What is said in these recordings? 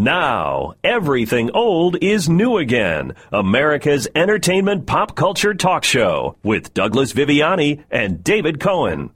Now, everything old is new again. America's entertainment pop culture talk show with Douglas Viviani and David Cohen.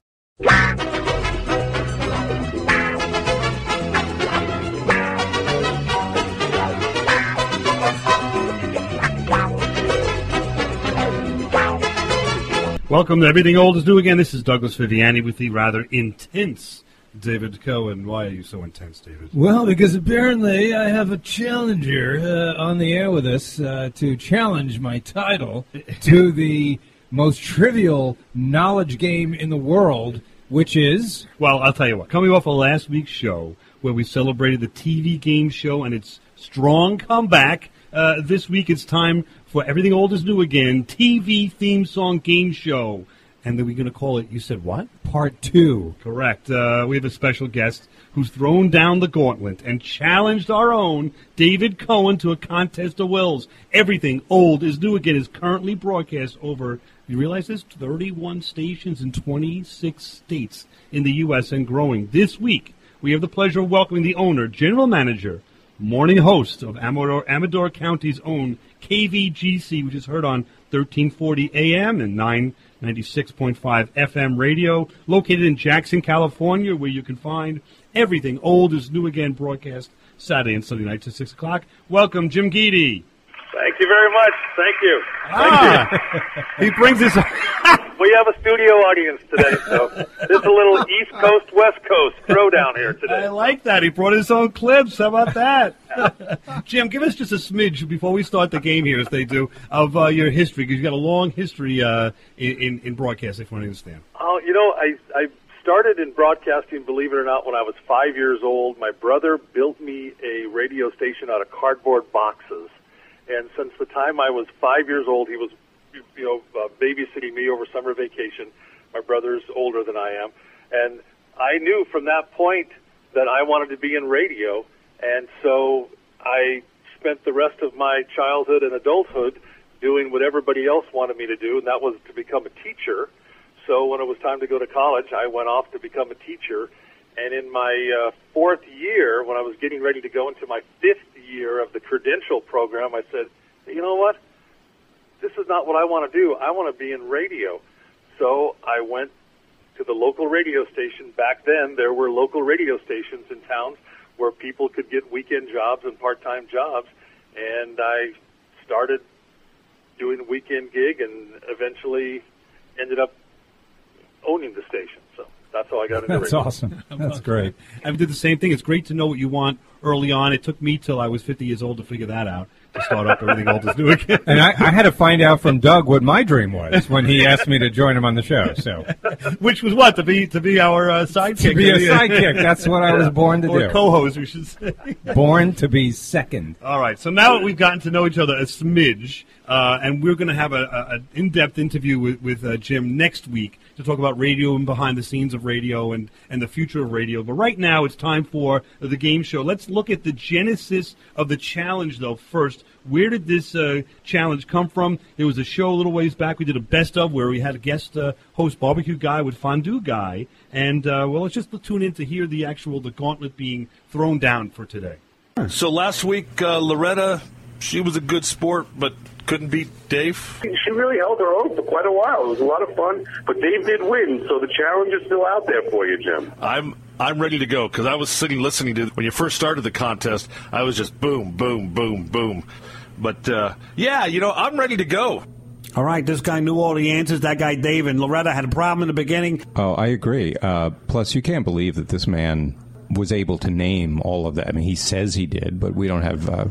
Welcome to Everything Old is New Again. This is Douglas Viviani with the rather intense David Cohen. Why are you so intense, David? Well, because apparently I have a challenger uh, on the air with us uh, to challenge my title to the most trivial knowledge game in the world, which is. Well, I'll tell you what. Coming off of last week's show, where we celebrated the TV game show and its strong comeback, uh, this week it's time for Everything Old is New Again TV theme song game show. And then we're going to call it, you said what? Part two. Correct. Uh, we have a special guest who's thrown down the gauntlet and challenged our own David Cohen to a contest of wills. Everything old is new again is currently broadcast over, you realize this? 31 stations in 26 states in the U.S. and growing. This week, we have the pleasure of welcoming the owner, general manager, morning host of Amador, Amador County's own KVGC, which is heard on 1340 AM and 9. 96.5 FM radio, located in Jackson, California, where you can find everything old is new again broadcast Saturday and Sunday nights at 6 o'clock. Welcome, Jim Geedy. Thank you very much. Thank you. Ah, he brings us. We have a studio audience today, so this is a little East Coast, West Coast throwdown here today. I like that. He brought his own clips. How about that? Jim, give us just a smidge before we start the game here, as they do, of uh, your history, because you've got a long history uh, in, in, in broadcasting, from what I understand. Oh, you know, I I started in broadcasting, believe it or not, when I was five years old. My brother built me a radio station out of cardboard boxes, and since the time I was five years old, he was, you know, uh, babysitting me over summer vacation. My brother's older than I am, and I knew from that point that I wanted to be in radio, and so I spent the rest of my childhood and adulthood doing what everybody else wanted me to do, and that was to become a teacher. So when it was time to go to college, I went off to become a teacher. And in my uh, fourth year, when I was getting ready to go into my fifth year of the credential program, I said, you know what? This is not what I want to do. I want to be in radio. So I went to the local radio station. Back then, there were local radio stations in towns where people could get weekend jobs and part-time jobs. And I started doing a weekend gig and eventually ended up owning the station. So that's all I got into That's radio. awesome. That's great. I did the same thing. It's great to know what you want early on. It took me till I was 50 years old to figure that out, to start up everything old is new again. And I, I had to find out from Doug what my dream was when he asked me to join him on the show. So Which was what? To be to be our uh, sidekick. to be a sidekick, that's what I was born to Or do. co-host, we should say. Born to be second. All right. So now that we've gotten to know each other a smidge, uh, and we're going to have a, a, an in-depth interview with, with uh, Jim next week to talk about radio and behind the scenes of radio and, and the future of radio. But right now, it's time for the game show. Let's look at the genesis of the challenge, though. First, where did this uh, challenge come from? There was a show a little ways back. We did a best of where we had a guest uh, host, barbecue guy with fondue guy, and uh, well, let's just tune in to hear the actual the gauntlet being thrown down for today. So last week, uh, Loretta, she was a good sport, but couldn't beat Dave. She really held her own for quite a while. It was a lot of fun, but Dave did win, so the challenge is still out there for you, Jim. I'm I'm ready to go because I was sitting listening to when you first started the contest. I was just boom, boom, boom, boom. But uh, yeah, you know, I'm ready to go. All right, this guy knew all the answers. That guy, Dave, and Loretta had a problem in the beginning. Oh, I agree. Uh, plus, you can't believe that this man was able to name all of that. I mean, he says he did, but we don't have uh,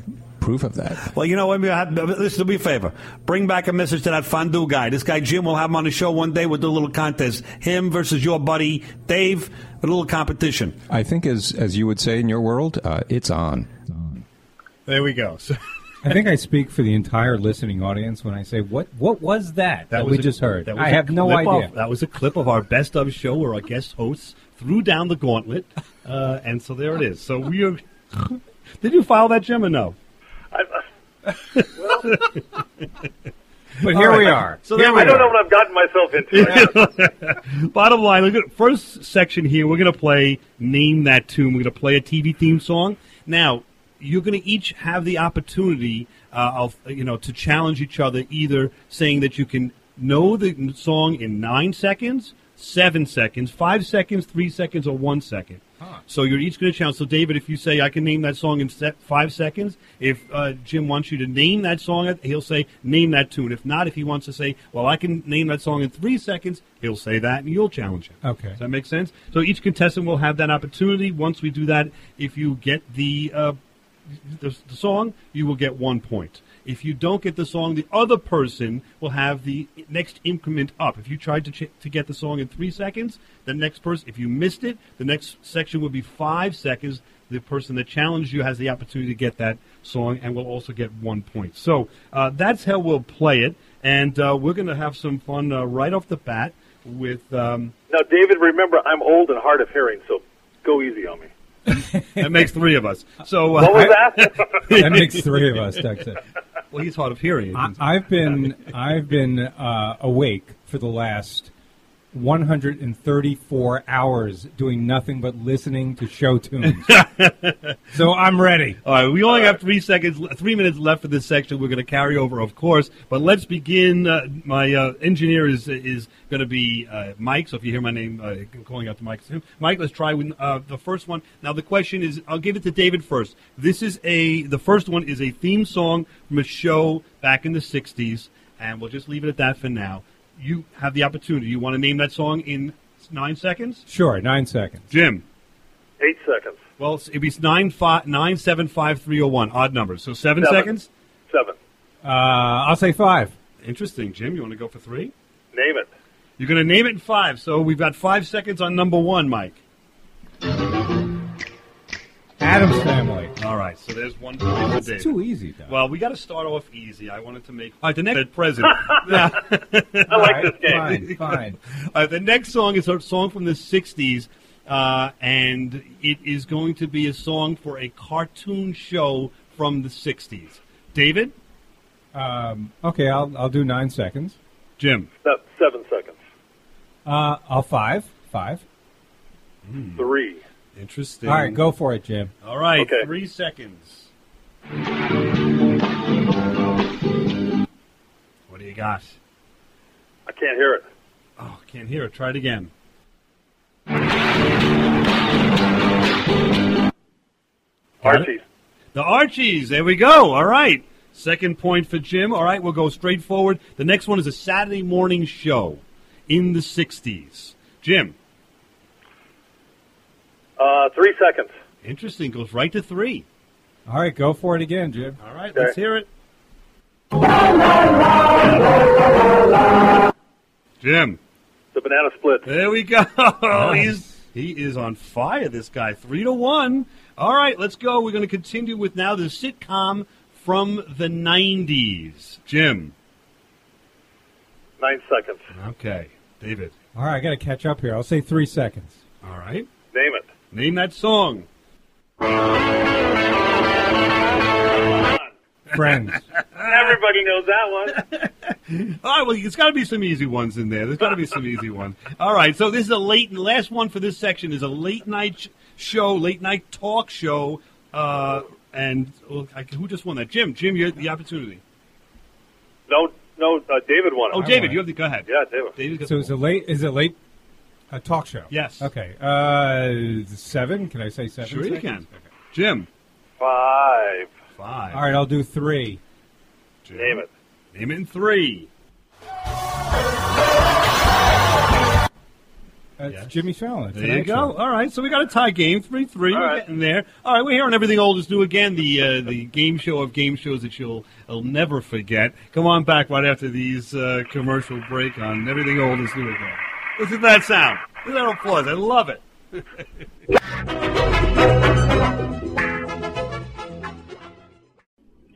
proof of that. Well, you know what? Listen, do me a favor. Bring back a message to that fondue guy. This guy, Jim, we'll have him on the show one day. We'll do a little contest. Him versus your buddy, Dave, a little competition. I think, as as you would say in your world, uh, it's on. There we go. So, I think I speak for the entire listening audience when I say, "What? What was that that, we was a- just heard?" that was I a have no clip idea. Of, that was a clip of our best of show where our guest hosts threw down the gauntlet, uh, and so there it is. So we are. Did you file that, Jim, or no? I, But here we are. So here there we I don't are. know what I've gotten myself into. Bottom line, look at first section here. We're going to play "Name That Tune." We're going to play a TV theme song. Now, you're going to each have the opportunity uh, of you know to challenge each other, either saying that you can know the song in nine seconds, seven seconds, five seconds, three seconds, or one second. So you're each going to challenge. So David, if you say I can name that song in se- five seconds, if uh, Jim wants you to name that song, he'll say name that tune. If not, if he wants to say, well, I can name that song in three seconds, he'll say that, and you'll challenge him. Okay. Does that make sense? So each contestant will have that opportunity. Once we do that, if you get the uh, the, the song, you will get one point. If you don't get the song, the other person will have the next increment up. If you tried to ch- to get the song in three seconds, the next person, if you missed it, the next section would be five seconds. The person that challenged you has the opportunity to get that song and will also get one point. So uh, that's how we'll play it, and uh, we're going to have some fun uh, right off the bat with. Um, Now, David, remember, I'm old and hard of hearing, so go easy on me. that makes three of us. So uh, What was that? That makes three of us, Doug said. Well, he's hard of hearing. I, I've been I've been uh, awake for the last 134 hours doing nothing but listening to show tunes. so I'm ready. All right, we only have three seconds, three minutes left for this section. We're going to carry over, of course, but let's begin. Uh, my uh, engineer is is going to be uh, Mike. So if you hear my name, uh, calling out to Mike. Mike, let's try with uh, the first one. Now the question is, I'll give it to David first. This is a the first one is a theme song from a show back in the '60s, and we'll just leave it at that for now. You have the opportunity. You want to name that song in nine seconds, Sure, nine seconds. Jim? Eight seconds. Well, it'd be nine five nine seven five three zero one. Odd numbers. So seven, Seven. seconds. Seven. Uh, I'll say five. Interesting, Jim. You want to go for three? Name it. You're going to name it in five. So we've got five seconds on number one, Mike. Adam's Family. All right. So there's one point for That's David. too easy, Doug. Well, we got to start off easy. I wanted to make. All right, the next present. yeah. I like this Fine, game. fine. All right, the next song is a song from the '60s, uh, and it is going to be a song for a cartoon show from the '60s. David, Um, okay, I'll I'll do nine seconds. Jim, Se- Seven seconds. Uh, I'll five. Five. Three. Interesting. All right, go for it, Jim. All right, Okay. three seconds. What do you got? I can't hear it. Oh, can't hear it. Try it again. Got it? Archie's. The Archies. There we go. All right. Second point for Jim. All right, we'll go straight forward. The next one is a Saturday morning show in the 60s. Jim, Uh, three seconds. interesting. Goes right to three. All right, go for it again, Jim. All right, Okay. let's hear it. Jim, The banana split. there we go. Nice. He's, he is on fire, this guy. Three to one. All right, let's go. We're going to continue with now the sitcom from the 90s. Jim. Nine seconds. Okay. David. All right, I got to catch up here. I'll say three seconds. All right. Name it. Name that song. Friends. Everybody knows that one. All right, well, it's got to be some easy ones in there. There's got to be some easy ones. All right, so this is a late, last one for this section is a late night sh- show, late night talk show. Uh, and well, I, who just won that? Jim. Jim, you had the opportunity. No, no. Uh, David won it. Oh, David, won. you have the. Go ahead. Yeah, David. David. so is it late? Is it late? A talk show. Yes. Okay. Uh, seven. Can I say seven? Sure you seconds? can. Jim. Five. Five. All right, I'll do three. Jim. Name it. Name it in three. That's Yes. Jimmy Fallon. There you go. All right, so we got a tie game, three three. All We're right. getting there. All right, we're here on everything old is new again. The uh, the game show of game shows that you'll you'll never forget. Come on back right after these uh, commercial break on everything old is new again. Listen to that sound. Listen to that applause. I love it.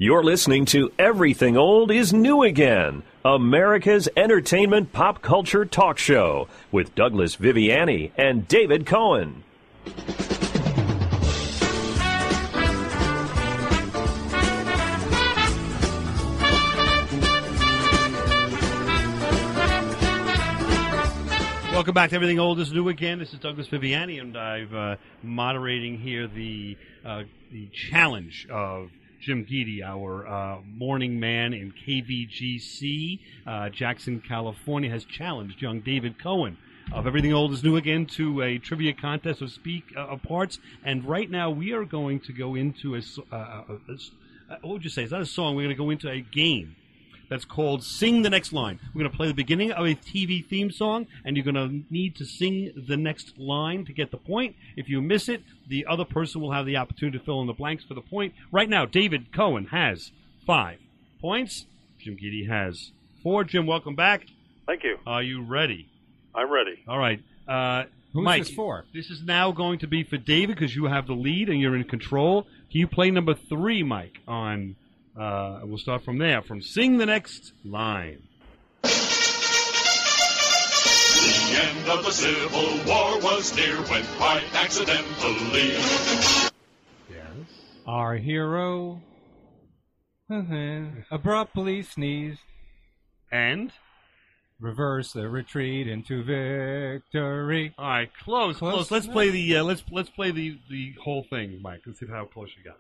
You're listening to Everything Old is New Again, America's entertainment pop culture talk show with Douglas Viviani and David Cohen. Welcome back to Everything Old is New again. This is Douglas Viviani, and I'm uh, moderating here the uh, the challenge of Jim Geedy, our uh, morning man in KVGC, uh, Jackson, California, has challenged young David Cohen of Everything Old is New again to a trivia contest of speak uh, of parts. And right now we are going to go into a, uh, a- a uh, what would you say? It's not a song. We're going to go into a game that's called Sing the Next Line. We're going to play the beginning of a TV theme song, and you're going to need to sing the next line to get the point. If you miss it, the other person will have the opportunity to fill in the blanks for the point. Right now, David Cohen has five points. Jim Giddy has four. Jim, welcome back. Thank you. Are you ready? I'm ready. All right. Uh, Who's Mike, this for? This is now going to be for David because you have the lead and you're in control. Can you play number three, Mike? On uh, we'll start from there. From sing the next line. The end of the Civil War was near when quite accidentally. Yes. our hero abruptly sneezed. And Reverse the retreat into victory. all right, close, close. Close Let's play the uh, let's let's play the the whole thing, Mike. Let's see how close you got.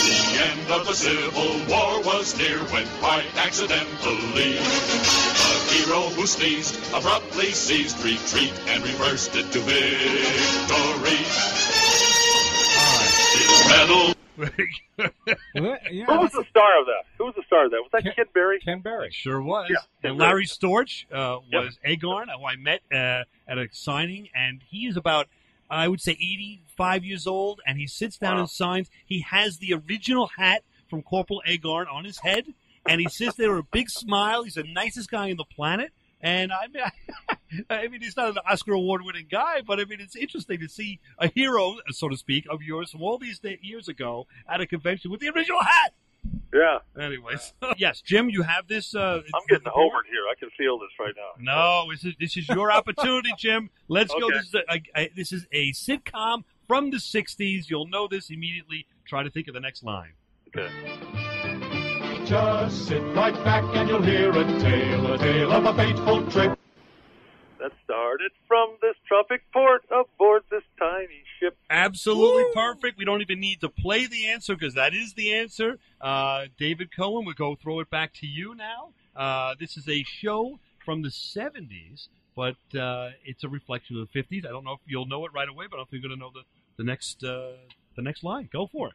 The end of the Civil War was near when quite accidentally. a hero who sneezed abruptly ceased retreat and reversed it to victory. His medal What? Yeah, Who was the star of that? Who was the star of that? Was that Ken- Kid Berry? Ken Berry. Sure was. Yeah. And Larry Storch uh, Yep. was Agarn, who I met uh, at a signing, and he is about, I would say, 85 years old, and he sits down Wow. and signs. He has the original hat from Corporal Agarn on his head, and he sits there with a big smile. He's the nicest guy on the planet. And I mean, I mean, he's not an Oscar award-winning guy, but I mean, it's interesting to see a hero, so to speak, of yours from all these years ago at a convention with the original hat. Yeah. Anyways, yes, Jim, you have this. Uh, I'm getting homered here. I can feel this right now. No, this is this is your opportunity, Jim. Let's go. This is a, a, a- this is a sitcom from the '60s. You'll know this immediately. Try to think of the next line. Okay. Just sit right back and you'll hear a tale, a tale of a fateful trip. That started from this tropic port aboard this tiny ship. Absolutely perfect. We don't even need to play the answer because that is the answer. Uh, David Cohen, we'll go throw it back to you now. Uh, this is a show from the 70s, but uh, it's a reflection of the 50s. I don't know if you'll know it right away, but I don't think you're going to know the, the next uh, the next line. Go for it.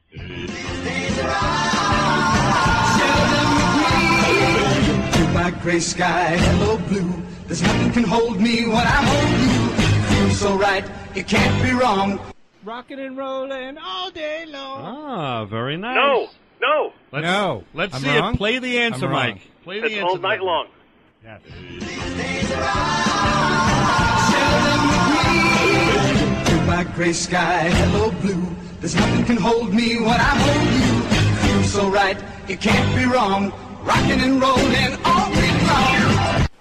Blue black gray sky, hello blue. There's nothing can hold me when I hold you. Feels so right, it can't be wrong. Rocking and rolling all day long. Ah, very nice. No, no. Let's, No. Let's I'm see wrong? it. Play the answer, Mike. Play the It's answer. all night long. Yes. Blue gray sky, hello blue. There's nothing can hold me when I hold you. Feels so right, it can't be wrong. Rocking and rolling all week long.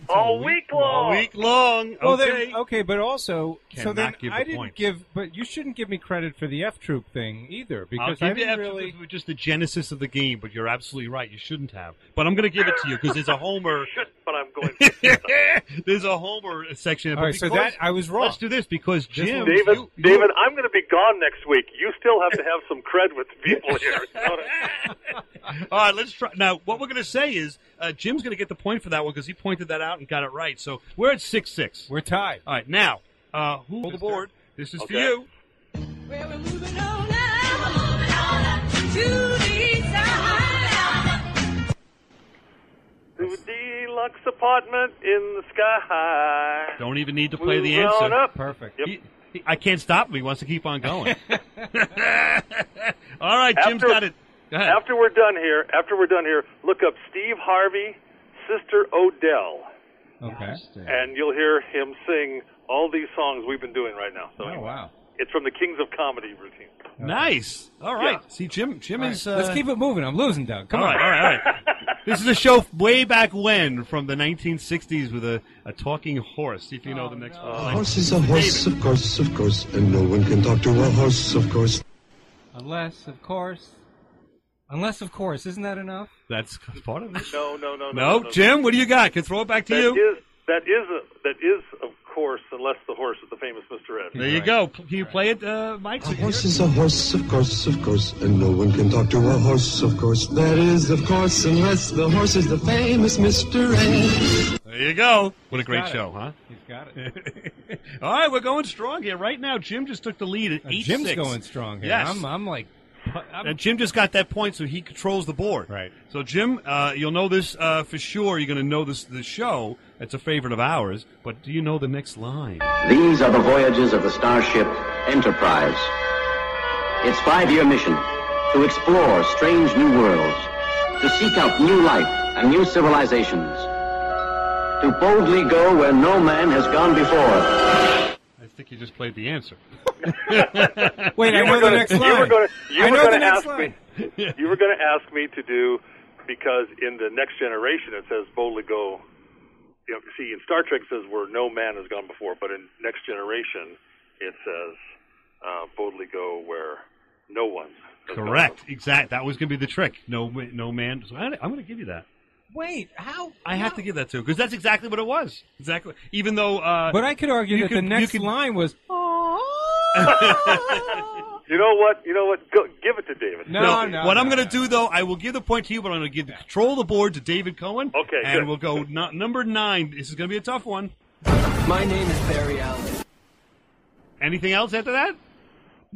All week long. All week long. Well, okay. then, okay, but also, so Cannot then give I didn't points. give, but you shouldn't give me credit for the F Troop thing either because I you didn't F really. for just the genesis of the game, but you're absolutely right. You shouldn't have. But I'm going to give it to you because there's a Homer. Shit, but I'm going to. there's a Homer section. All but right, so because- that I was wrong. Let's do this because Jim. David, you- you- David, I'm going to be gone next week. You still have to have some cred with the people here. You know what I- All right, let's try. Now, what we're going to say is uh, Jim's going to get the point for that one because he pointed that out and got it right. So we're at six six. We're tied. All right, now uh, who hold the board? This is for you. Well, we're moving on now to the side. To deluxe apartment in the sky. Don't even need to play the Move on answer. up. Perfect. Yep. He- he- I can't stop him. He wants to keep on going. All right. Jim's got it. Go ahead. After we're done here, after we're done here, look up Steve Harvey, Sister Odell, Okay. and you'll hear him sing all these songs we've been doing right now. So Oh wow. it's from the Kings of Comedy routine. Nice. All right. Yeah. See, Jim. Jim All is. right, Uh, Let's keep it moving. I'm losing, Doug. Come all on. right, all right, all right. this is a show way back when, from the 1960s, with a, a talking horse. See if you know the next A one. horse is a horse, of course, of course, and no one can talk to a horse, of course. Unless, of course, Unless, of course, isn't that enough? That's part of it. No, no, no, no. No, no, Jim, what do you got? Can throw it back to That you. is that is a, that is of course, unless the horse is the famous Mr. Ed. There you go. Can you play it, uh, Mike? A horse is a horse, of course, of course, and no one can talk to a horse, of course. That is, of course, unless the horse is the famous Mr. Ed. There you go. What a great got it. show, huh? He's got it. All right, we're going strong here. Right now, Jim just took the lead at Uh, 8 Jim's going strong here. Yes. I'm, I'm like, I'm, And Jim just got that point, so he controls the board. Right. So, Jim, uh, you'll know this uh, for sure. You're going to know this the show. It's a favorite of ours. But do you know the next line? These are the voyages of the starship Enterprise. Its five-year mission to explore strange new worlds, to seek out new life and new civilizations, to boldly go where no man has gone before. I think you just played the answer. Wait, I You know were the gonna- next You were line. going to you I were know going the to next ask line. me. You were going to ask me to do because in the next generation it says boldly go. You know, see, in Star Trek it says where no man has gone before, but in Next Generation it says uh, boldly go where no one. Correct. Exact. That was going to be the trick. No, no man. So I, I'm going to give you that. Wait, how? I have to give that to because that's exactly what it was. Exactly. Even though, uh, But I could argue you that could- the you next could- line was. You know what? You know what? Go, give it to David. No, no. what I'm no, going to do, though, I will give the point to you, but I'm going to give the control of the board to David Cohen. Okay, and good. we'll go nu- number nine. This is going to be a tough one. My name is Barry Allen. Anything else after that?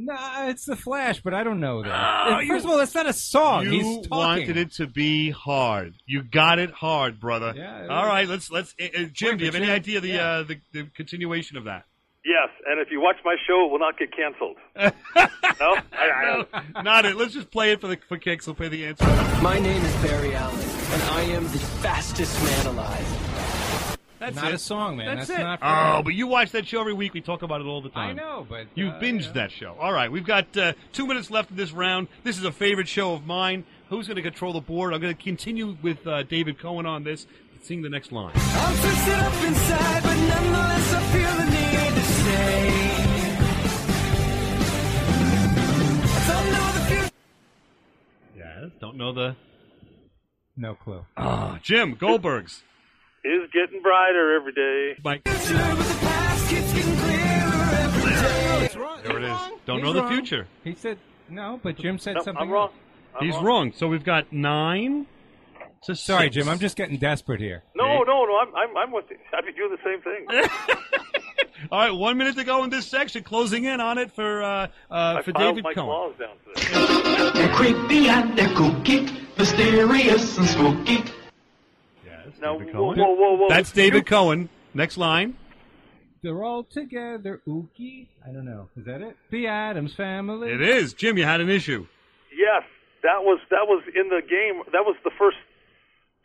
Nah, it's the Flash, but I don't know that. Oh, First of all, that's not a song. You He's talking. wanted it to be hard. You got it hard, brother. Yeah, it All is. right, let's let's. Uh, Jim, Wait, do you have any Jim- idea the, yeah. uh, the the continuation of that? Yes, and if you watch my show, it will not get canceled. no, I, I, No, not it. Let's just play it for the for kicks. We'll play the answer. My name is Barry Allen, and I am the fastest man alive. That's not it. a song, man. That's, That's it. not for oh, me. but you watch that show every week. We talk about it all the time. I know, but You uh, binged yeah. that show. All right, we've got uh, two minutes left in this round. This is a favorite show of mine. Who's going to control the board? I'm going to continue with uh, David Cohen on this. Sing the next line. I'm twisted up inside, but nonetheless I feel the need to stay. Don't know the future. Yes. Don't know the. No clue. Ah, Jim Goldberg's. Is getting brighter every day. Mike. But the past keeps getting clearer every day. He's wrong. There it He's is. wrong. Don't He's know the wrong. future. He said no, but Jim said No, something. I'm wrong. else. I'm He's wrong. wrong. So we've got nine to Sorry, six. Jim. I'm just getting desperate here. No, no, no. I'm, I'm, I'm with you. I'd be doing the same thing. All right, one minute to go in this section. Closing in on it for uh, uh, I for filed David my Cohen. claws down today. They're creepy and they're kooky, mysterious and spooky. Yes, Now, David whoa, Cohen. whoa, whoa, whoa. That's David Cohen. Next line. They're all together. Ookie. I don't know. Is that it? The Adams Family. It is Jim. You had an issue. Yes, that was that was in the game. That was the first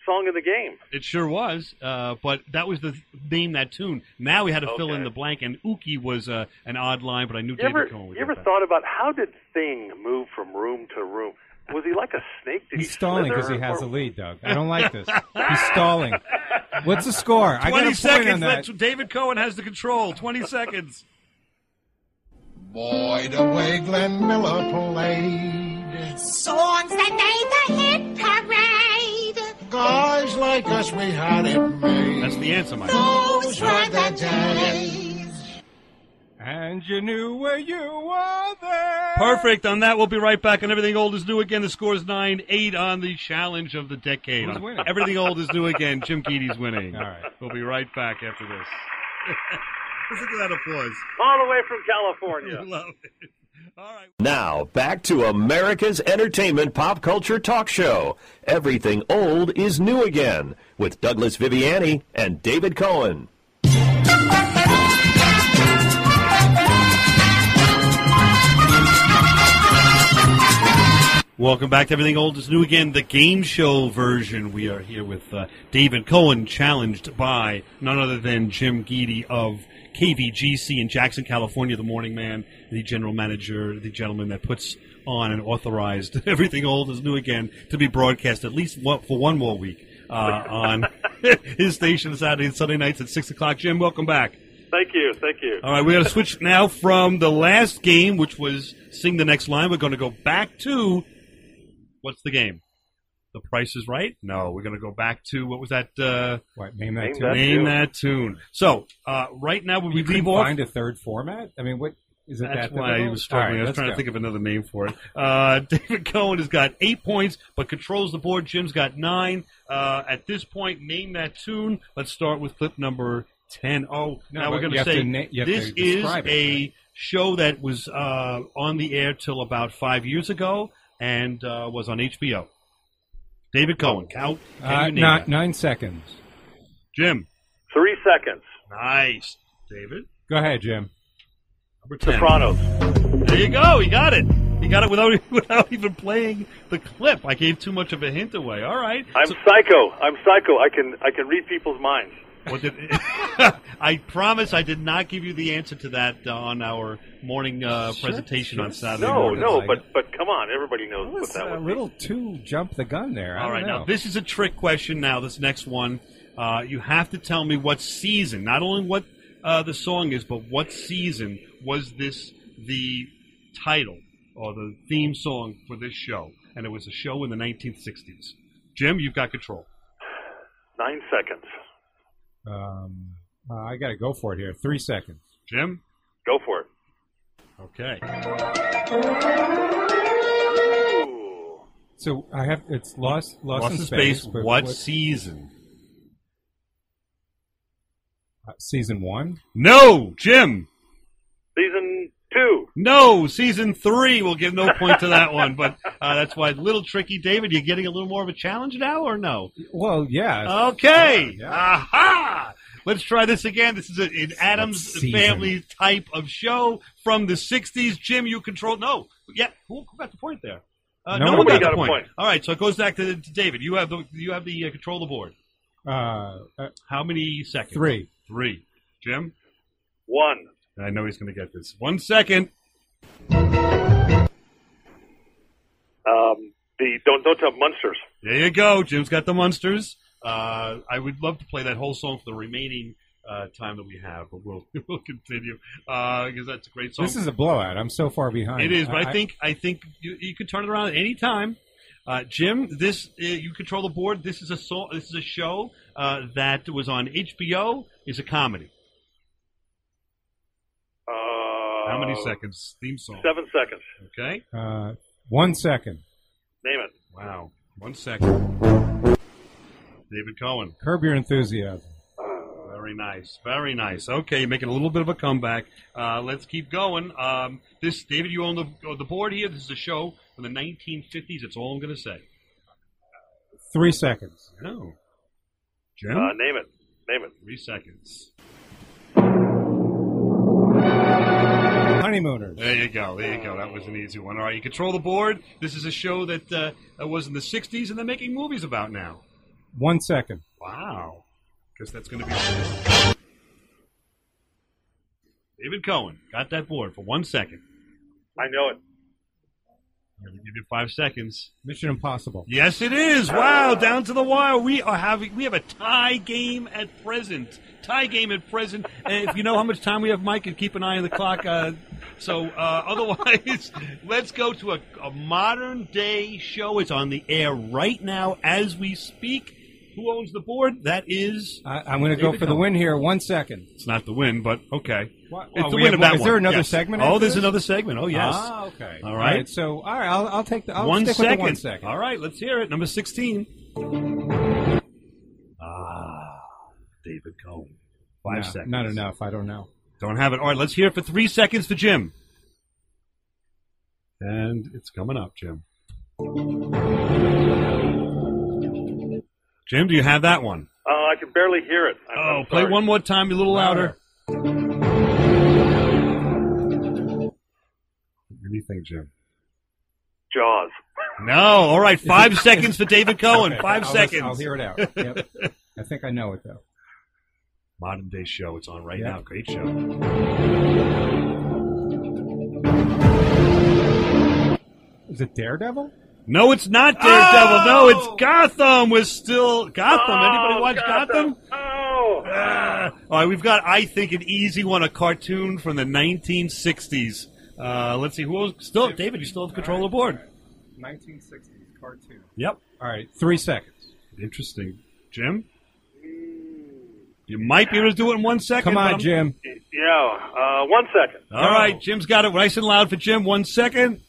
song in the game. It sure was, uh, but that was the name that tune. Now we had to fill in the blank, and Ookie was uh, an odd line, but I knew You David ever, Cohen would you ever that. thought about how did Thing move from room to room? Was he like a snake? Did He's he stalling because he has or- the lead, Doug. I don't like this. He's stalling. What's the score? I got a Twenty point seconds. on that. That's David Cohen has the control. Twenty seconds. Boy, the way Glenn Miller played. Songs that made the hit parade. Guys like us, we had it made. That's the answer, Mike. Those were the days. And you knew where you were there. Perfect. On that, we'll be right back. And everything old is new again. The score is nine eight on the challenge of the decade. Who's winning? Everything old is new again. Jim Keaty's winning. All right. We'll be right back after this. Listen to that applause. all the way from California. Love it. All right. Now, back to America's entertainment pop culture talk show. Everything old is new again with Douglas Viviani and David Cohen. Welcome back to Everything Old is New Again, the game show version. We are here with uh, David Cohen, challenged by none other than Jim Geedy of KVGC in Jackson, California, the morning man, the general manager, the gentleman that puts on and authorized Everything Old is New Again to be broadcast at least one, for one more week uh, on his station Saturday and Sunday nights at 6 o'clock. Jim, welcome back. Thank you, thank you. All right, we're going to switch now from the last game, which was Sing the Next Line. We're going to go back to What's the game? The Price is Right? No, we're going to go back to what was that? Uh, what name that name tune? Name that tune. So uh, right now, when we You couldn't leave off, find a third format. I mean, what is it? That's that why I was struggling. All right, I was trying go. to think of another name for it. Uh, David Cohen has got eight points, but controls the board. Jim's got nine. Uh, at this point, name that tune. Let's start with clip number ten. Oh, No, now we're going to say na- this is it, a show that was uh, on the air till about five years ago and uh, was on HBO. David Cohen, count. Uh, nine, nine seconds. Jim. Three seconds. Nice, David. Go ahead, Jim. Number 10. Sopranos. There you go. He got it. He got it without without even playing the clip. I gave too much of a hint away. All right. I'm So- psycho. I'm psycho. I can I can read people's minds. What did, I promise I did not give you the answer to that uh, on our morning uh, presentation on Saturday No, morning. no, but but come on, everybody knows That what was that a would little too jump the gun there. I All don't right, know. now this is a trick question. Now this next one, uh, you have to tell me what season, not only what uh, the song is, but what season was this the title or the theme song for this show? And it was a show in the 1960s. Jim, you've got control. Nine seconds. Um, uh, I got to go for it here. Three seconds. Jim, Go for it. okay. So I have it's lost lost, Lost in in space. space. but What season? uh, season one? No, Jim. Season two. No, season three. We'll give no point to that one, but uh, that's why a little tricky. David, you getting a little more of a challenge now, or no? Well, yeah. Okay. Yeah, Aha! Let's try this again. This is a, an Adams? Family type of show from the '60s. Jim, you control. No, yeah. Who, who got the point there? Uh, No no, one one got, got the a point. point. All right, so it goes back to, to David. You have the you have the uh, control of the board. Uh, uh, How many seconds? three. Three. Jim, One. I know he's going to get this. One second. Um, the don't don't tell Munsters. There you go. Jim's got the monsters. Uh, I would love to play that whole song for the remaining uh, time that we have, but we'll we'll continue uh, because that's a great song. This is a blowout. I'm so far behind. It is, but I, think I think you, you can turn it around at any time. Uh, Jim, this uh, you control the board. This is a so, this is a show uh, that was on HBO. Is a comedy. Uh, How many seconds? Theme song. Seven seconds. Okay. Uh, one second. Name it. Wow. One second. David Cohen. Curb your enthusiasm. Very nice. Very nice. Okay, you're making a little bit of a comeback. Uh, let's keep going. Um, this, David, you own the, own the board here. This is a show from the 1950s. That's all I'm going to say. Three seconds. No. Jim? Uh, name it. Name it. Three seconds. Honeymooners. There you go. There you go. That was an easy one. All right, you control the board. This is a show that uh, was in the 60s and they're making movies about now. One second. Wow. Guess that's going to be. David Cohen got that board for one second. I know it. I'm give you five seconds. Mission Impossible. Yes, it is. Wow, down to the wire. We are having we have a tie game at present. Tie game at present. And if you know how much time we have, Mike, and keep an eye on the clock. Uh, so uh, otherwise, let's go to a, a modern day show. It's on the air right now as we speak. Who owns the board? That is. I, I'm going to go David for the win here. One second. It's not the win, but okay. What? It's Oh, the we win have of that more- is one. there another Yes. segment Oh, after there's this? another segment. Oh, yes. Ah, okay. All right. So, all right, I'll, I'll take the. I'll one stick second. with the one second. All right, let's hear it. Number 16. Ah, David Cohen. Five No, seconds. Not enough. I don't know. Don't have it. All right, let's hear it for three seconds for Jim. And it's coming up, Jim. Jim, do you have that one? Uh, I can barely hear it. I'm, Oh, I'm play one more time, a little louder. Anything, Jim? Jaws. No. All right, five seconds for David Cohen. Okay, Five I'll- seconds. I'll hear it out. Yep. I think I know it though. Modern day show. It's on right Yeah. now. Great show. Is it Daredevil? No, it's not Daredevil. No, it's Gotham. We're still Gotham. Anybody watch Gotham? Oh. Ah. all right, we've got, I think, an easy one, a cartoon from the 1960s. Uh, let's see who else. Still, David, you still have control of the board. 1960s cartoon. Yep. All right, three seconds. Interesting. Jim? You might be able to do it in one second. Come on, Jim. Yeah, uh, one second. All right, Jim's got it nice and loud for Jim. One second.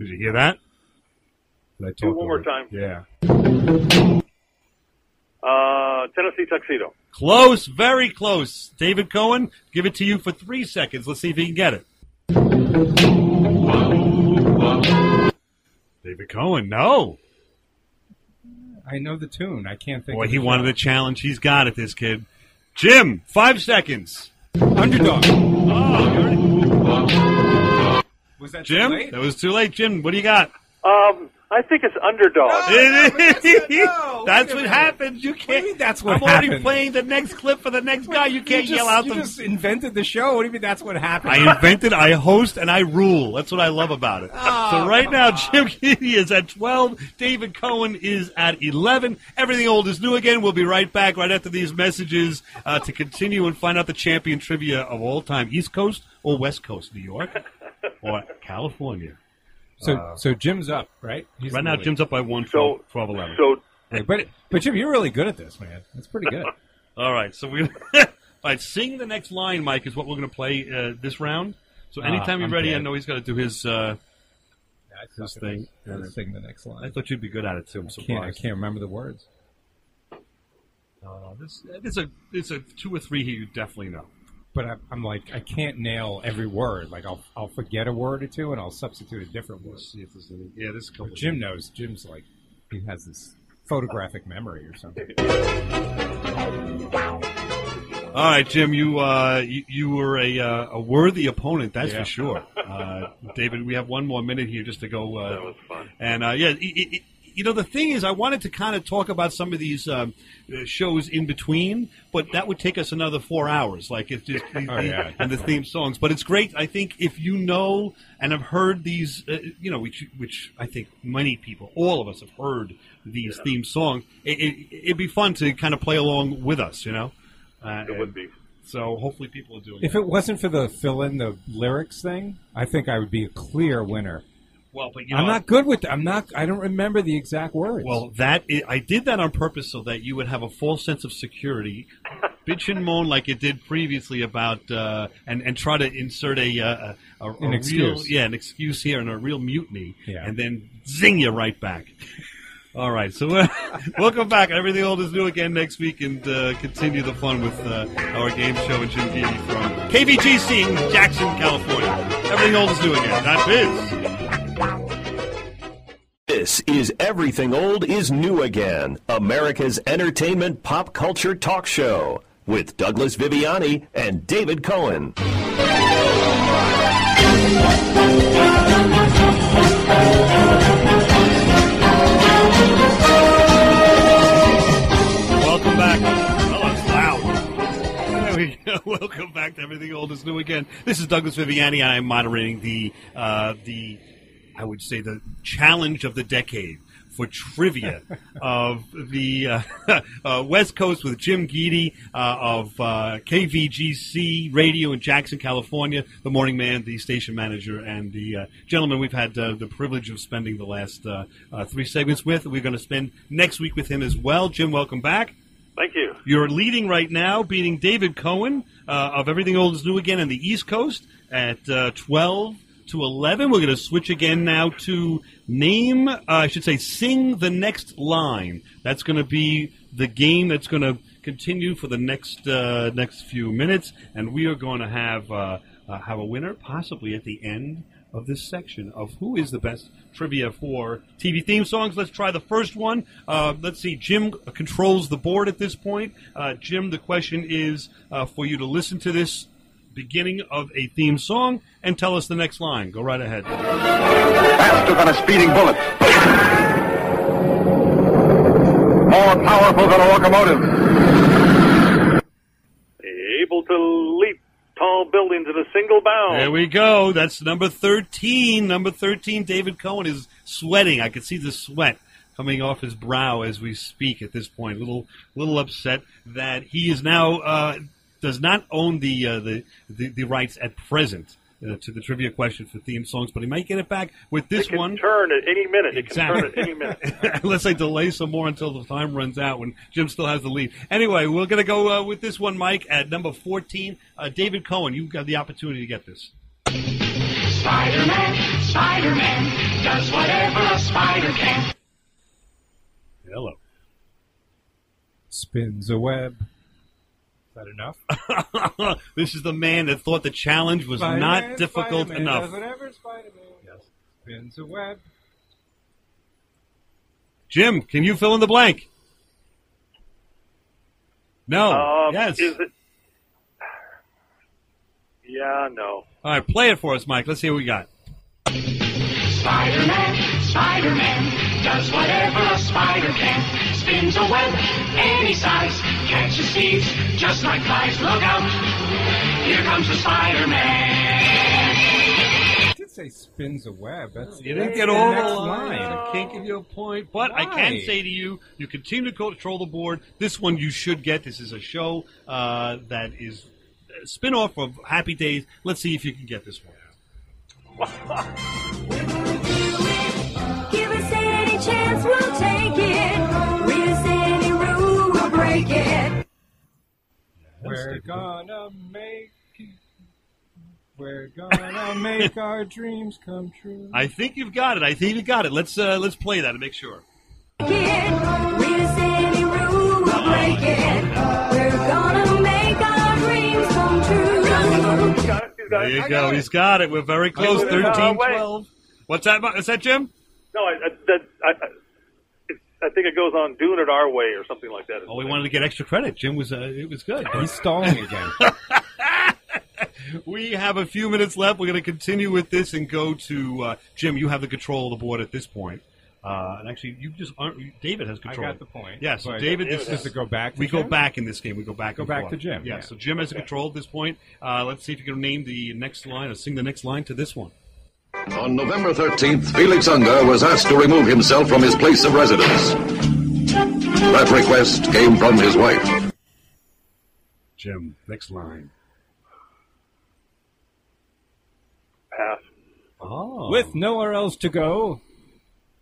Ooh. Did you hear that? Did I Do it one more over time. Yeah. Uh, Tennessee tuxedo. Close, very close. David Cohen, give it to you for three seconds. Let's see if he can get it. David Cohen, no. I know the tune. I can't think. Boy, of he wanted a challenge. He's got it, this kid. Jim, five seconds. Underdog. Oh, Was that Jim, too late? that was too late. Jim, what do you got? Um, I think it's underdog. that's what happens. You can't. that's what I'm already playing the next clip for the next guy. You can't you just, yell out you the. just invented the show. What do you mean that's what happened? I invented, I host, and I rule. That's what I love about it. so right now, Jim Keedy is at 12. David Cohen is at 11. Everything old is new again. We'll be right back right after these messages uh, to continue and find out the champion trivia of all time. East Coast or West Coast? New York or California? So, Uh, so Jim's up, right? He's right now, the. Jim's up by 1, So- 12, 11. So, Hey, but but Jim, you're really good at this, man. That's pretty good. All right, so we. all right, sing the next line, Mike, is what we're going to play uh, this round. So Ah, anytime you're I'm ready, I know he's got to do his uh, I his suck thing. this. Sing the next line. I thought you'd be good at it too. I'm I can't, I can't remember the words. Uh, this, it's a it's a two or three here you definitely know. But I, I'm like, I can't nail every word. Like, I'll I'll forget a word or two, and I'll substitute a different word. see if there's any. Yeah, this is a couple. But Jim knows. Jim's like, he has this photographic memory or something. All right, Jim, you uh, you, you were a uh, a worthy opponent, that's Yeah. for sure. Uh, David, we have one more minute here just to go. Uh, That was fun. And uh, yeah, it, it, it- you know the thing is, I wanted to kind of talk about some of these um, uh, shows in between, but that would take us another four hours. Like if just Oh, yeah. and the theme songs. But it's great. I think if you know and have heard these, uh, you know, which which I think many people, all of us, have heard these theme songs. It, it, it'd be fun to kind of play along with us. You know, uh, it would be. So hopefully people are doing. It. If that. it wasn't for the fill in the lyrics thing, I think I would be a clear winner. Well, but you I'm not good with. I'm not. I don't remember the exact words. Well, that i I did that on purpose so that you would have a false sense of security, bitch and moan like it did previously about, uh, and and try to insert a, uh, a, a, a An real, excuse. yeah, an excuse here and a real mutiny, Yeah. and then zing you right back. All right, so uh, welcome back. Everything old is new again next week, and uh, continue the fun with uh, our game show and Jim Geedy from KVGC in Jackson, California. Everything old is new again. That is. This is Everything Old is New Again, America's entertainment pop culture talk show with Douglas Viviani and David Cohen. Welcome back. Oh, it's loud. There we go. Welcome back to Everything Old is New again. This is Douglas Viviani, and I'm moderating the uh, the I would say the challenge of the decade for trivia of the uh, uh, West Coast with Jim Geedy uh, of uh, KVGC Radio in Jackson, California, the morning man, the station manager, and the uh, gentleman we've had uh, the privilege of spending the last uh, uh, three segments with. We're going to spend next week with him as well. Jim, welcome back. Thank you. You're leading right now, beating David Cohen uh, of Everything Old is New Again on the East Coast at uh, 12 to 11. We're going to switch again now to name, uh, I should say, sing the next line. That's going to be the game that's going to continue for the next uh, next few minutes, and we are going to have uh, uh, have a winner possibly at the end of this section of who is the best trivia for TV theme songs. Let's try the first one. Uh, let's see. Jim controls the board at this point. Uh, Jim, the question is uh, for you to listen to this beginning of a theme song and tell us the next line. Go right ahead. Faster than a speeding bullet. More powerful than a locomotive. Able to leap tall buildings in a single bound. There we go. That's number 13. Number 13, David Cohen is sweating. I can see the sweat coming off his brow as we speak at this point. Little little upset that he is now uh, does not own the, uh, the, the the rights at present uh, to the trivia question for theme songs, but he might get it back with this it can one. turn at any minute. It Exactly. can turn at any minute. Unless I delay some more until the time runs out when Jim still has the lead. Anyway, we're going to go uh, with this one, Mike, at number 14. Uh, David Cohen, you've got the opportunity to get this. Spider-Man, Spider-Man, does whatever a spider can. Hello. Spins a web. Is that enough? this is the man that thought the challenge was Spider-Man, not difficult Spider-Man enough. Whatever Spider-Man. Yes. Spins a web. Jim, can you fill in the blank? No. Um, yes. Is it? Yeah, no. All right, play it for us, Mike. Let's see what we got. Spider-Man, Spider-Man, does whatever a spider can. Spins a web any size, catches thieves just like flies. Look out, here comes the Spider-Man. I did say spins a web. That's You didn't get all the next line. line. I can't give you a point, but I can Why? say to you, you continue to control the board. This one you should get. This is a show uh, that is a spin-off of Happy Days. Let's see if you can get this one. We're gonna make. We're gonna make our dreams come true. I think you've got it. I think you got it. Let's uh, let's play that to make sure. Read us any rule, we'll break it. We're gonna make our dreams come true. There you go. He's got it. We're very close. Uh, 13, wait. 12. What's that? Is that Jim? No, I, I, that, I, I- it, I think it goes on doing it our way or something like that. Oh, we wanted to get extra credit. Jim was uh, it was good. He's stalling again. We have a few minutes left. We're going to continue with this and go to uh, Jim. You have the control of the board at this point. Uh, and actually, you just aren't. David has control. I control. got the point. Yeah, so But David, David this is to go back to we go Jim? back in this game. We go back. Go and back forth. to Jim, Yeah, yeah. So Jim has the control at this point. Uh, let's see if you can name the next line or sing the next line to this one. On November 13th, Felix Unger was asked to remove himself from his place of residence. That request came from his wife. Jim, next line. Pass. Oh. With nowhere else to go,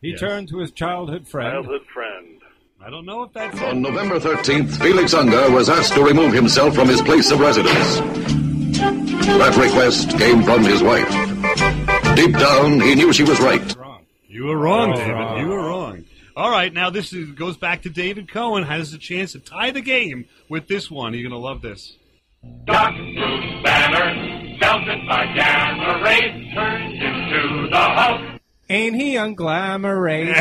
he Yes. turned to his childhood friend. Childhood friend. I don't know if that's On November 13th, Felix Unger was asked to remove himself from his place of residence. That request came from his wife. Deep down, he knew she was right. You were wrong, Oh, David. wrong. You were wrong. All right, now this is, goes back to David Cohen. Has a chance to tie the game with this one. You're going to love this. Dr. Bruce Banner, melted by gamma rays, turned into the Hulk. Ain't he unglamorous?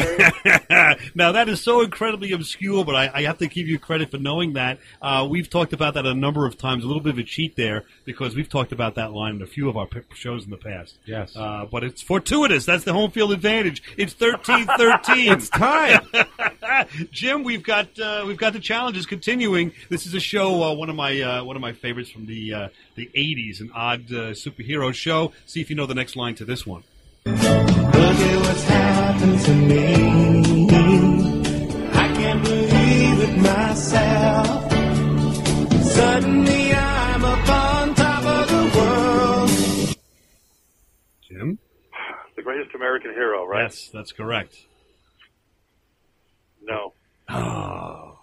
now that is so incredibly obscure, but I, I have to give you credit for knowing that. Uh, we've talked about that a number of times. A little bit of a cheat there because we've talked about that line in a few of our shows in the past. Yes. uh, but it's fortuitous. That's the home field advantage. It's 13-13. it's time. Jim, we've got uh, we've got the challenges continuing. This is a show, uh, one of my uh, one of my favorites from the uh, the '80s, an odd uh, superhero show. See if you know the next line to this one. Look at what's happened to me. I can't believe it myself. Suddenly I'm up on top of the world. Jim, The greatest American hero, right? yes, that's correct. No. Oh,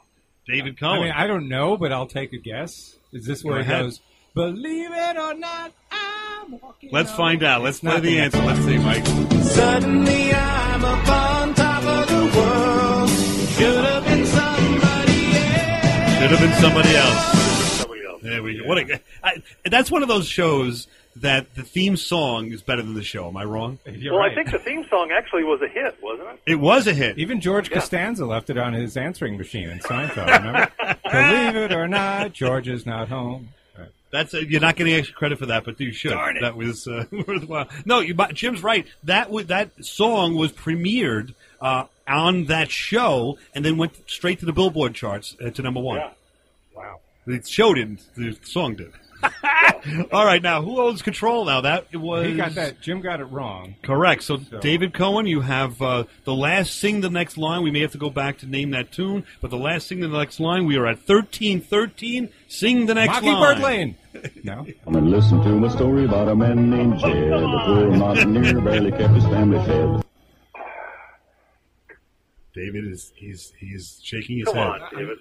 David I mean, I don't know, but I'll take a guess. Is this Go where he ahead. goes, believe it or not, I'm walking Let's find out. Let's It's play the answer. Let's see, Mike. Suddenly I'm up on top of the world. Should have been somebody else. Should have been somebody else. There we go. What a, I, that's one of those shows that the theme song is better than the show. Am I wrong? well, I think the theme song actually was a hit, wasn't it? It was a hit. Even George Costanza left it on his answering machine in Seinfeld. Remember? Believe it or not, George is not home. That's uh you're not getting extra credit for that, but you should. That was uh, worthwhile. No, you, Jim's right. That was, that song was premiered uh, on that show, and then went straight to the Billboard charts uh, to number one. Yeah. Wow. The show didn't. The song did. All right, now who owns control? Now that was He got that. Jim got it wrong. Correct. So, So- David Cohen, you have uh, the last sing the next line. We may have to go back to name that tune, but the last sing the next line. We are at thirteen thirteen. Sing the next Mockingbird line. Lane. No. Come and listen to a story about a man named Jed. A poor mountaineer barely kept his family fed. David is he's he's shaking his Come head. on, David.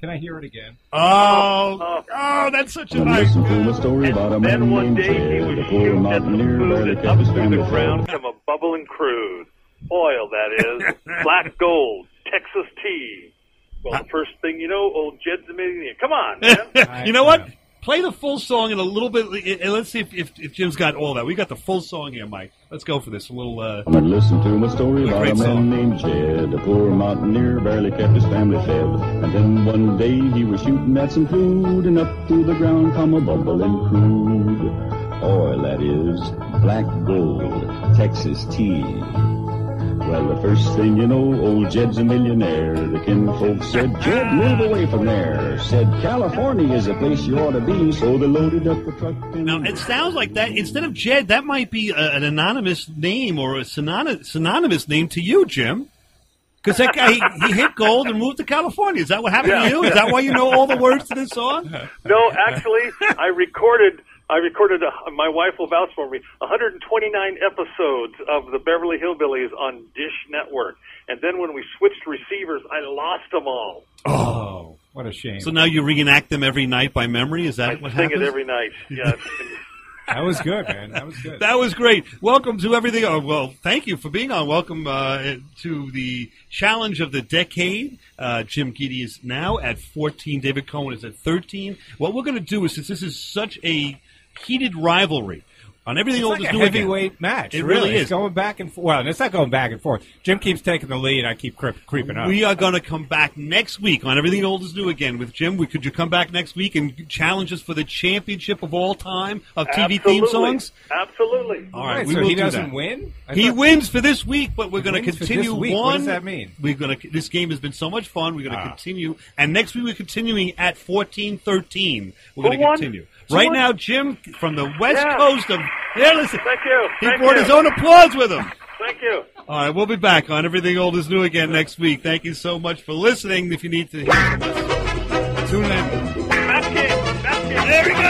Can I hear it again? Oh, oh, oh. oh that's such a Come and nice. listen to a story about a man Then one named day he Jed. was A poor shooting at some mountaineer food barely and kept up his through family the ground fed. come a bubbling crude. Oil, that is. Black gold. Texas tea. Well, the first thing you know, old Jed's a millionaire. Come on, man. you know what? Play the full song in a little bit, and let's see if, if, if Jim's got all that. We got the full song here, Mike. Let's go for this. A little. Uh, gonna listen to a story about a man song. named Jed. A poor mountaineer barely kept his family fed. And then one day he was shooting at some food, and up through the ground come a bubbling crude. Oil, that is, black gold, Texas tea. Well, the first thing you know, old Jed's a millionaire. The kinfolk said, Jed, move away from there. Said, California is the place you ought to be. So they loaded up the truck and now it sounds like that. Instead of Jed, that might be a, an anonymous name or a synonymous, synonymous name to you, Jim. Because that guy he, he hit gold and moved to California. Is that what happened to you? Is that why you know all the words to this song? No, actually, I recorded. I recorded. A, my wife will vouch for me. 129 episodes of the Beverly Hillbillies on Dish Network, and then when we switched receivers, I lost them all. Oh, what a shame. So now you reenact them every night by memory. Is that what happens? Sing happens? it every night. Yes. that was good, man. That was good. That was great. Welcome to everything. Oh, well, thank you for being on. Welcome uh, to the challenge of the decade. Uh, Jim Giddy is now at 14. David Cohen is at 13. What we're going to do is, since this is such a heated rivalry on everything It's old like is a new heavyweight again. match. It really really is is. going back and forth. Well, it's not going back and forth. Jim keeps taking the lead. I keep creep, creeping up. We are going to come back next week on Everything Old is New again with Jim. We, could you come back next week and challenge us for the championship of all time of TV theme Absolutely. songs? Absolutely. All right, Right, we so will he do doesn't that. win? I He wins for this week, but we're going to wins for this continue week. one. What does that mean? We're going to. This game has been so much fun. We're going to Ah. continue, and next week we're continuing at fourteen thurteen. We're going to continue. Who Right now, Jim from the west Yeah. coast of. Yeah, listen. Thank you. He Thank brought you. his own applause with him. Thank you. All right, we'll be back on Everything Old is New again next week. Thank you so much for listening. If you need to hear from us, tune in. Back in. There we go.